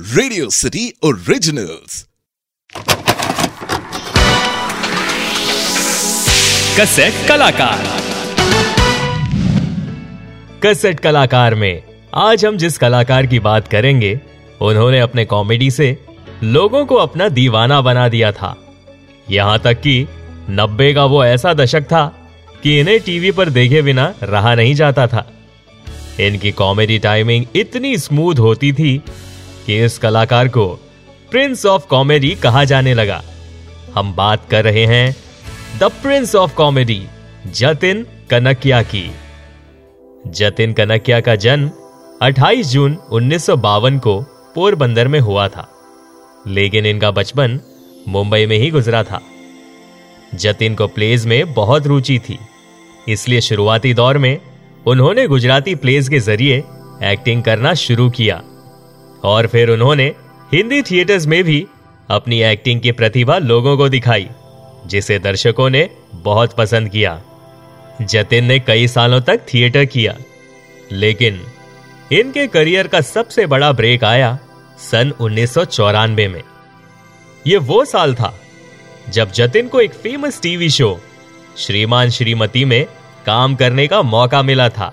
Radio City originals cassette कलाकार। Cassette कलाकार में आज हम जिस कलाकार की बात करेंगे, उन्होंने अपने कॉमेडी से लोगों को अपना दीवाना बना दिया था। यहाँ तक कि नब्बे का वो ऐसा दशक था कि इन्हें टीवी पर देखे बिना रहा नहीं जाता था। इनकी कॉमेडी टाइमिंग इतनी स्मूथ होती थी कि इस कलाकार को प्रिंस ऑफ़ कॉमेडी कहा जाने लगा। हम बात कर रहे हैं the prince of comedy Jatin Kanakia की। जतिन कनकिया का जन्म 28 जून उन्नीस को पोरबंदर में हुआ था, लेकिन इनका बचपन मुंबई में ही गुजरा था। जतिन को प्लेज में बहुत रुचि थी, इसलिए शुरुआती दौर में उन्होंने गुजराती प्लेज के ज़रिए एक्टिंग करना शुरू किया। और फिर उन्होंने हिंदी थिएटर्स में भी अपनी एक्टिंग की प्रतिभा लोगों को दिखाई, जिसे दर्शकों ने बहुत पसंद किया। जतिन ने कई सालों तक थिएटर किया, लेकिन इनके करियर का सबसे बड़ा ब्रेक आया सन उन्नीस सौ चौरानवे में। यह वो साल था जब जतिन को एक फ़ेमस टीवी शो श्रीमान श्रीमती में काम करने का मौका मिला था।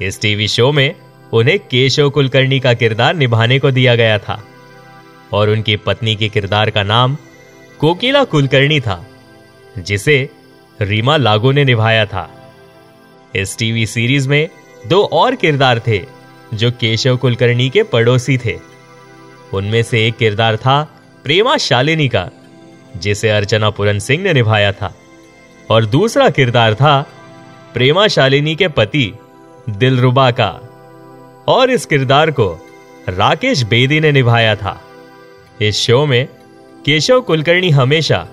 इस टीवी शो में उन्हें केशव कुलकर्णी का किरदार निभाने को दिया गया था। और उनकी पत्नी के किरदार का नाम कोकिला कुलकर्णी था, जिसे रीमा लागू ने निभाया था। इस टीवी सीरीज़ में दो और किरदार थे, जो केशव कुलकर्णी के पड़ोसी थे। उनमें से एक किरदार था प्रेमा शालिनी का, जिसे अर्चना पुरन सिंह ने निभाया था। और दूसरा किरदार था प्रेमा शालिनी के पति दिलरुबा का। और इस किरदार को राकेश बेदी ने निभाया था। इस शो में केशव कुलकर्णी हमेशा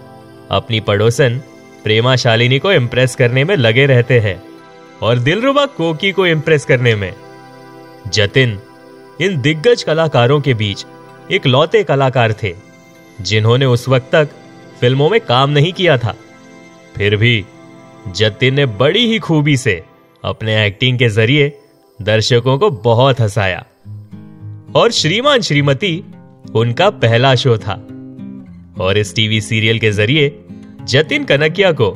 अपनी पड़ोसन, प्रेमा शालिनी को इम्प्रेस करने में लगे रहते हैं और दिलरुबा कोकी को इम्प्रेस करने में। जतिन, इन दिग्गज कलाकारों के बीच एक लौते कलाकार थे, जिन्होंने उस वक्त तक फ़िल्मों में काम नहीं किया था। फिर भी जतिन ने बड़ी ही खूबी से अपने एक्टिंग के ज़रिए दर्शकों को बहुत हंसाया। और श्रीमान श्रीमती, उनका पहला शो था। और इस टीवी सीरियल के ज़रिए जतिन कनकिया को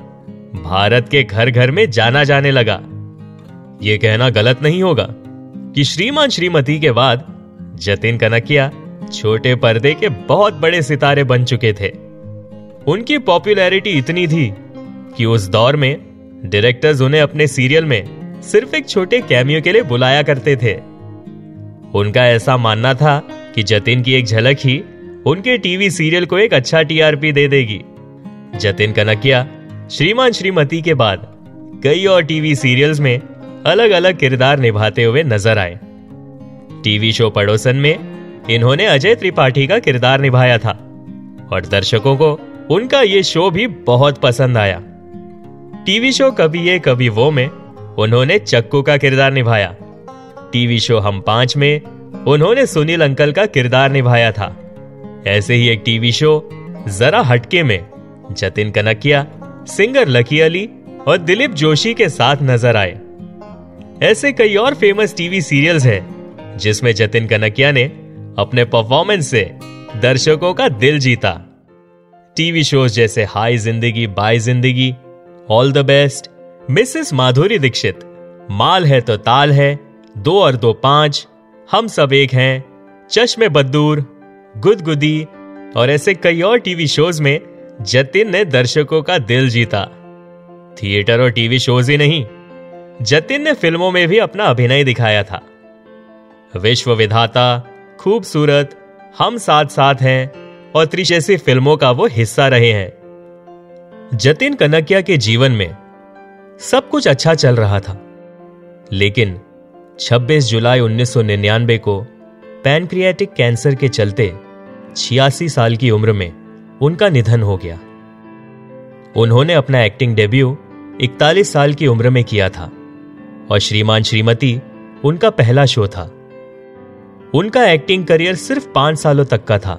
भारत के घर घर में जाना जाने लगा। यह कहना गलत नहीं होगा कि श्रीमान श्रीमती के बाद जतिन कनकिया छोटे पर्दे के बहुत बड़े सितारे बन चुके थे। उनकी पॉपुलैरिटी इतनी थी कि उस दौर में डायरेक्टर्स उन्हें अपने सीरियल में सिर्फ़ एक छोटे कैमियो के लिए बुलाया करते थे। उनका ऐसा मानना था कि जतिन की एक झलक ही उनके टीवी सीरियल को एक अच्छा टीआरपी दे देगी। जतिन कनकिया श्रीमान श्रीमती के बाद कई और टीवी सीरियल्स में अलग अलग किरदार निभाते हुए नज़र आए। टीवी शो पड़ोसन में इन्होंने अजय त्रिपाठी का किरदार निभाया था और दर्शकों को उनका ये शो भी बहुत पसंद आया। टीवी शो कभी ये कभी वो में उन्होंने चक्कू का किरदार निभाया। टीवी शो हम पाँच में उन्होंने सुनील अंकल का किरदार निभाया था। ऐसे ही एक टीवी शो, जरा हटके में, जतिन कनकिया, सिंगर लकी अली और दिलीप जोशी के साथ नज़र आए। ऐसे कई और फ़ेमस टीवी सीरियल्स हैं, जिसमें जतिन कनकिया ने अपने परफॉर्मेंस से दर्शकों का दिल जीता। टीवी शोज़ जैसे hi Zindagi, bye Zindagi, all the best Mrs Madhuri Dixit. माल है तो ताल है, दो और दो पाँच, हम सब एक हैं। चश्मे बद्दूर गुदगुदी, और ऐसे कई और टीवी शोज़ में जतिन ने दर्शकों का दिल जीता। थिएटर और टीवी शोज़ ही नहीं, जतिन ने फ़िल्मों में भी अपना अभिनय दिखाया था। विश्व विधाता, खूबसूरत, हम साथ साथ हैं, और त्रिश जैसी फ़िल्मों का वो हिस्सा रहे हैं। जतिन कनकिया के जीवन में सब कुछ अच्छा चल रहा था। लेकिन 26 जुलाई 1999 को पैनक्रियाटिक कैंसर के चलते छियासी साल की उम्र में उनका निधन हो गया। उन्होंने अपना एक्टिंग डेब्यू 41 साल की उम्र में किया था और श्रीमान श्रीमती उनका पहला शो था। उनका एक्टिंग करियर सिर्फ़ पाँच सालों तक का था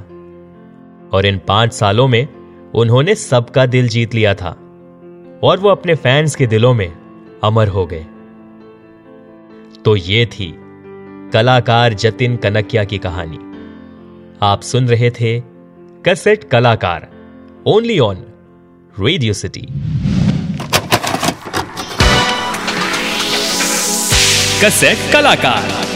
और इन पाँच सालों में उन्होंने सबका दिल जीत लिया था। और वो अपने फैंस के दिलों में अमर हो गए। तो ये थी कलाकार जतिन कनकिया की कहानी। आप सुन रहे थे कसेट कलाकार only on radio city cassette कलाकार।